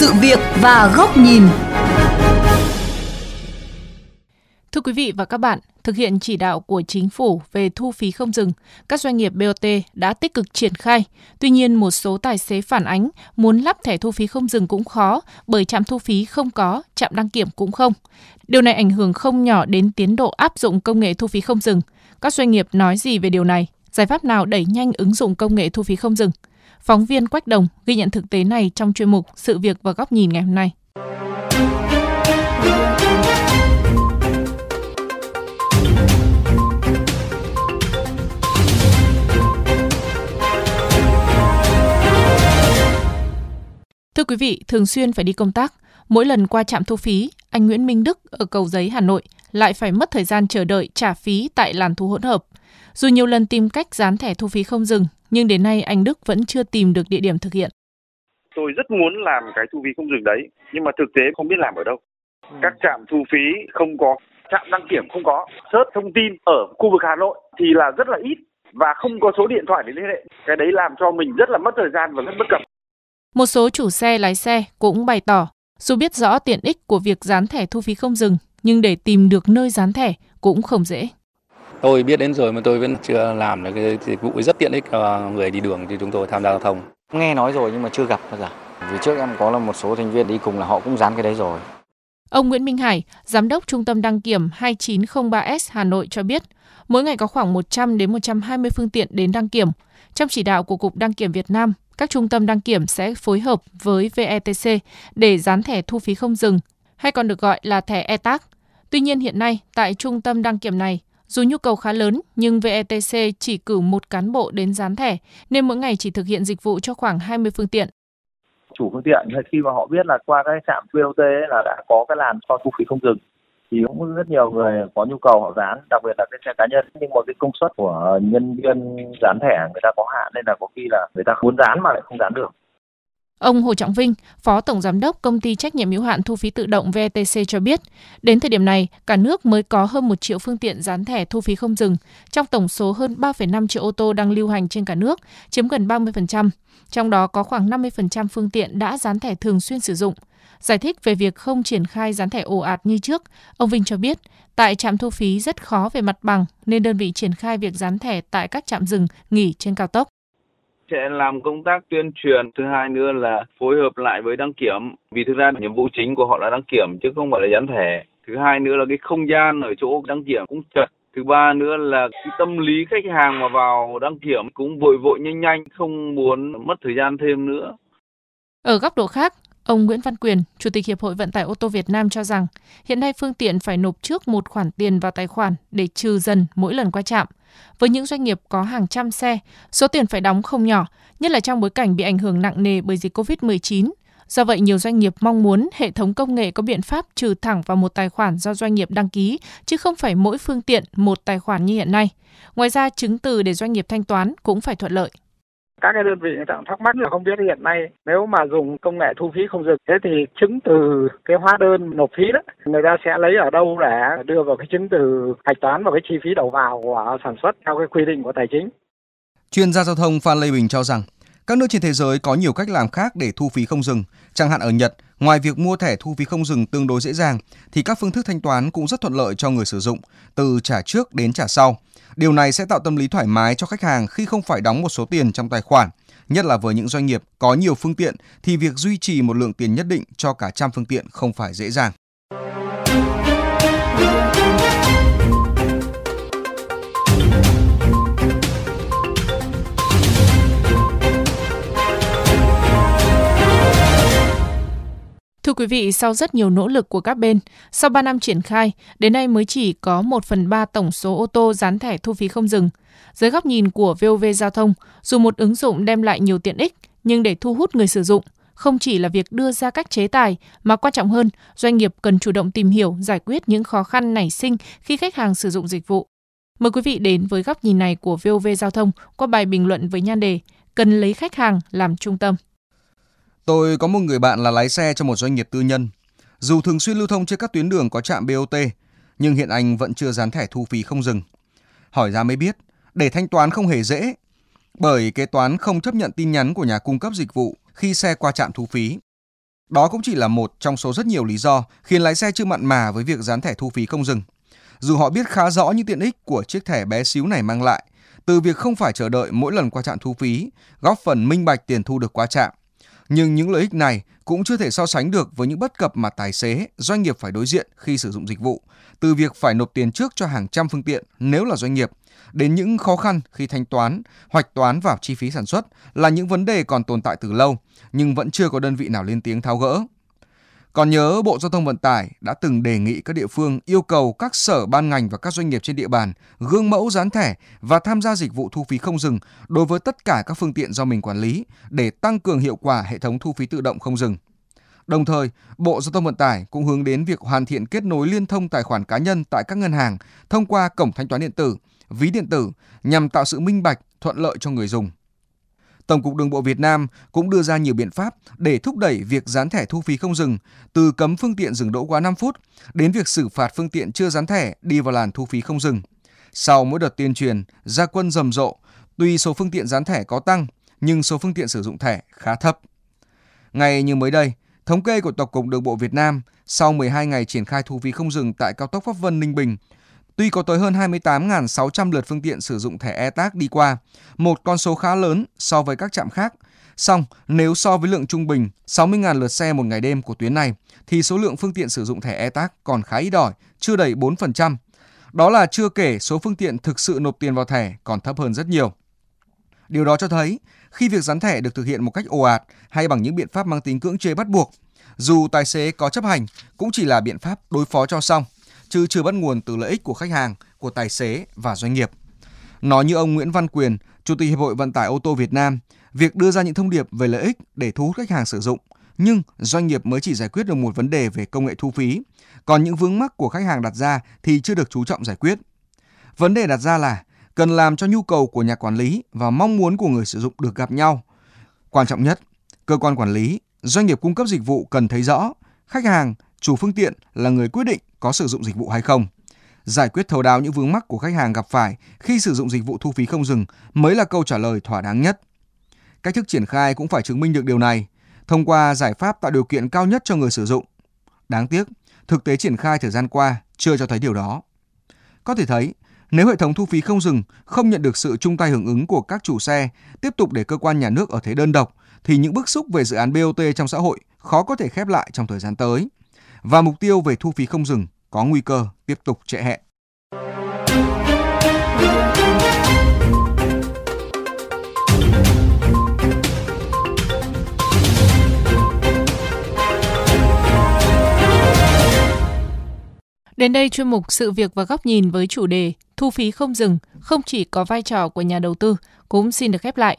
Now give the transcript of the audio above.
sự việc và góc nhìn. Thưa quý vị và các bạn, thực hiện chỉ đạo của chính phủ về thu phí không dừng, các doanh nghiệp BOT đã tích cực triển khai. Tuy nhiên, một số tài xế phản ánh muốn lắp thẻ thu phí không dừng cũng khó bởi trạm thu phí không có, trạm đăng kiểm cũng không. Điều này ảnh hưởng không nhỏ đến tiến độ áp dụng công nghệ thu phí không dừng. Các doanh nghiệp nói gì về điều này? Giải pháp nào đẩy nhanh ứng dụng công nghệ thu phí không dừng? Phóng viên Quách Đồng ghi nhận thực tế này trong chuyên mục Sự việc và góc nhìn ngày hôm nay. Thưa quý vị, thường xuyên phải đi công tác, mỗi lần qua trạm thu phí, anh Nguyễn Minh Đức ở Cầu Giấy, Hà Nội lại phải mất thời gian chờ đợi trả phí tại làn thu hỗn hợp. Dù nhiều lần tìm cách dán thẻ thu phí không dừng, nhưng đến nay anh Đức vẫn chưa tìm được địa điểm thực hiện. Tôi rất muốn làm cái thu phí không dừng đấy, nhưng mà thực tế không biết làm ở đâu. Ừ. Các trạm thu phí không có, trạm đăng kiểm không có, search thông tin ở khu vực Hà Nội thì là rất là ít và không có số điện thoại để liên hệ. Cái đấy làm cho mình rất là mất thời gian và rất bất cập. Một số chủ xe lái xe cũng bày tỏ, dù biết rõ tiện ích của việc dán thẻ thu phí không dừng, nhưng để tìm được nơi dán thẻ cũng không dễ. Tôi biết đến rồi mà tôi vẫn chưa làm được cái dịch vụ rất tiện ích cho người đi đường thì chúng tôi tham gia giao thông. Nghe nói rồi nhưng mà chưa gặp bao giờ. Vì trước em có là một số thành viên đi cùng là họ cũng dán cái đấy rồi. Ông Nguyễn Minh Hải, giám đốc Trung tâm đăng kiểm 2903S Hà Nội cho biết, mỗi ngày có khoảng 100 đến 120 phương tiện đến đăng kiểm. Trong chỉ đạo của Cục Đăng kiểm Việt Nam, các trung tâm đăng kiểm sẽ phối hợp với VETC để dán thẻ thu phí không dừng, hay còn được gọi là thẻ e-tag. Tuy nhiên hiện nay, tại trung tâm đăng kiểm này, dù nhu cầu khá lớn, nhưng VETC chỉ cử một cán bộ đến dán thẻ, nên mỗi ngày chỉ thực hiện dịch vụ cho khoảng 20 phương tiện. Chủ phương tiện khi mà họ biết là qua cái trạm BOT là đã có cái làn cho thu phí không dừng, thì cũng rất nhiều người có nhu cầu họ dán, đặc biệt là cái xe cá nhân. Nhưng mà cái công suất của nhân viên dán thẻ người ta có hạn nên là có khi là người ta muốn dán mà lại không dán được. Ông Hồ Trọng Vinh, Phó Tổng Giám đốc Công ty Trách nhiệm hữu hạn Thu phí tự động VTC cho biết, đến thời điểm này, cả nước mới có hơn 1 triệu phương tiện dán thẻ thu phí không dừng, trong tổng số hơn 3,5 triệu ô tô đang lưu hành trên cả nước, chiếm gần 30%. Trong đó có khoảng 50% phương tiện đã dán thẻ thường xuyên sử dụng. Giải thích về việc không triển khai dán thẻ ồ ạt như trước, ông Vinh cho biết, tại trạm thu phí rất khó về mặt bằng nên đơn vị triển khai việc dán thẻ tại các trạm dừng, nghỉ trên cao tốc sẽ làm công tác tuyên truyền. Thứ hai nữa là phối hợp lại với đăng kiểm vì thực ra nhiệm vụ chính của họ là đăng kiểm chứ không phải là dán thẻ. Thứ hai nữa là cái không gian ở chỗ đăng kiểm cũng chật. Thứ ba nữa là cái tâm lý khách hàng mà vào đăng kiểm cũng vội vội nhanh nhanh không muốn mất thời gian thêm nữa. Ở góc độ khác Ông Nguyễn Văn Quyền, Chủ tịch Hiệp hội Vận tải ô tô Việt Nam cho rằng, hiện nay phương tiện phải nộp trước một khoản tiền vào tài khoản để trừ dần mỗi lần qua trạm. Với những doanh nghiệp có hàng trăm xe, số tiền phải đóng không nhỏ, nhất là trong bối cảnh bị ảnh hưởng nặng nề bởi dịch COVID-19. Do vậy, nhiều doanh nghiệp mong muốn hệ thống công nghệ có biện pháp trừ thẳng vào một tài khoản do doanh nghiệp đăng ký, chứ không phải mỗi phương tiện một tài khoản như hiện nay. Ngoài ra, chứng từ để doanh nghiệp thanh toán cũng phải thuận lợi các cái đơn vị người ta cũng thắc mắc là không biết hiện nay nếu mà dùng công nghệ thu phí không dừng, thế thì chứng từ cái hóa đơn nộp phí đó, người ta sẽ lấy ở đâu để đưa vào cái chứng từ hạch toán vào cái chi phí đầu vào của sản xuất theo cái quy định của tài chính. Chuyên gia giao thông Phan Lê Bình cho rằng các nước trên thế giới có nhiều cách làm khác để thu phí không dừng. Chẳng hạn ở Nhật, ngoài việc mua thẻ thu phí không dừng tương đối dễ dàng, thì các phương thức thanh toán cũng rất thuận lợi cho người sử dụng, từ trả trước đến trả sau. Điều này sẽ tạo tâm lý thoải mái cho khách hàng khi không phải đóng một số tiền trong tài khoản. Nhất là với những doanh nghiệp có nhiều phương tiện thì việc duy trì một lượng tiền nhất định cho cả trăm phương tiện không phải dễ dàng. Quý vị, sau rất nhiều nỗ lực của các bên, sau 3 năm triển khai, đến nay mới chỉ có 1 phần 3 tổng số ô tô dán thẻ thu phí không dừng. Dưới góc nhìn của VOV Giao thông, dù một ứng dụng đem lại nhiều tiện ích, nhưng để thu hút người sử dụng, không chỉ là việc đưa ra các chế tài, mà quan trọng hơn, doanh nghiệp cần chủ động tìm hiểu, giải quyết những khó khăn nảy sinh khi khách hàng sử dụng dịch vụ. Mời quý vị đến với góc nhìn này của VOV Giao thông qua bài bình luận với nhan đề Cần lấy khách hàng làm trung tâm. Tôi có một người bạn là lái xe cho một doanh nghiệp tư nhân. Dù thường xuyên lưu thông trên các tuyến đường có trạm BOT, nhưng hiện anh vẫn chưa dán thẻ thu phí không dừng. Hỏi ra mới biết, để thanh toán không hề dễ, bởi kế toán không chấp nhận tin nhắn của nhà cung cấp dịch vụ khi xe qua trạm thu phí. Đó cũng chỉ là một trong số rất nhiều lý do khiến lái xe chưa mặn mà với việc dán thẻ thu phí không dừng. Dù họ biết khá rõ những tiện ích của chiếc thẻ bé xíu này mang lại, từ việc không phải chờ đợi mỗi lần qua trạm thu phí, góp phần minh bạch tiền thu được qua trạm. Nhưng những lợi ích này cũng chưa thể so sánh được với những bất cập mà tài xế, doanh nghiệp phải đối diện khi sử dụng dịch vụ, từ việc phải nộp tiền trước cho hàng trăm phương tiện nếu là doanh nghiệp, đến những khó khăn khi thanh toán, hoạch toán vào chi phí sản xuất là những vấn đề còn tồn tại từ lâu, nhưng vẫn chưa có đơn vị nào lên tiếng tháo gỡ. Còn nhớ Bộ Giao thông Vận tải đã từng đề nghị các địa phương yêu cầu các sở ban ngành và các doanh nghiệp trên địa bàn gương mẫu dán thẻ và tham gia dịch vụ thu phí không dừng đối với tất cả các phương tiện do mình quản lý để tăng cường hiệu quả hệ thống thu phí tự động không dừng. Đồng thời, Bộ Giao thông Vận tải cũng hướng đến việc hoàn thiện kết nối liên thông tài khoản cá nhân tại các ngân hàng thông qua cổng thanh toán điện tử, ví điện tử nhằm tạo sự minh bạch, thuận lợi cho người dùng. Tổng cục Đường bộ Việt Nam cũng đưa ra nhiều biện pháp để thúc đẩy việc dán thẻ thu phí không dừng, từ cấm phương tiện dừng đỗ quá 5 phút đến việc xử phạt phương tiện chưa dán thẻ đi vào làn thu phí không dừng. Sau mỗi đợt tuyên truyền, gia quân rầm rộ, tuy số phương tiện dán thẻ có tăng, nhưng số phương tiện sử dụng thẻ khá thấp. Ngày như mới đây, thống kê của Tổng cục Đường bộ Việt Nam sau 12 ngày triển khai thu phí không dừng tại cao tốc Pháp Vân Ninh Bình, Tuy có tới hơn 28.600 lượt phương tiện sử dụng thẻ e-tag đi qua, một con số khá lớn so với các trạm khác. Song, nếu so với lượng trung bình 60.000 lượt xe một ngày đêm của tuyến này, thì số lượng phương tiện sử dụng thẻ e-tag còn khá ít ỏi, chưa đầy 4%. Đó là chưa kể số phương tiện thực sự nộp tiền vào thẻ còn thấp hơn rất nhiều. Điều đó cho thấy, khi việc dán thẻ được thực hiện một cách ồ ạt hay bằng những biện pháp mang tính cưỡng chế bắt buộc, dù tài xế có chấp hành cũng chỉ là biện pháp đối phó cho xong – chứ chưa bắt nguồn từ lợi ích của khách hàng, của tài xế và doanh nghiệp. Nói như ông Nguyễn Văn Quyền, Chủ tịch Hiệp hội Vận tải ô tô Việt Nam, việc đưa ra những thông điệp về lợi ích để thu hút khách hàng sử dụng, nhưng doanh nghiệp mới chỉ giải quyết được một vấn đề về công nghệ thu phí, còn những vướng mắc của khách hàng đặt ra thì chưa được chú trọng giải quyết. Vấn đề đặt ra là cần làm cho nhu cầu của nhà quản lý và mong muốn của người sử dụng được gặp nhau. Quan trọng nhất, cơ quan quản lý, doanh nghiệp cung cấp dịch vụ cần thấy rõ khách hàng, chủ phương tiện là người quyết định có sử dụng dịch vụ hay không. Giải quyết thấu đáo những vướng mắc của khách hàng gặp phải khi sử dụng dịch vụ thu phí không dừng mới là câu trả lời thỏa đáng nhất. Cách thức triển khai cũng phải chứng minh được điều này thông qua giải pháp tạo điều kiện cao nhất cho người sử dụng. Đáng tiếc, thực tế triển khai thời gian qua chưa cho thấy điều đó. Có thể thấy, nếu hệ thống thu phí không dừng không nhận được sự chung tay hưởng ứng của các chủ xe, tiếp tục để cơ quan nhà nước ở thế đơn độc, thì những bức xúc về dự án BOT trong xã hội khó có thể khép lại trong thời gian tới và mục tiêu về thu phí không dừng có nguy cơ tiếp tục trễ hẹn. Đến đây chuyên mục Sự việc và góc nhìn với chủ đề Thu phí không dừng không chỉ có vai trò của nhà đầu tư, cũng xin được khép lại.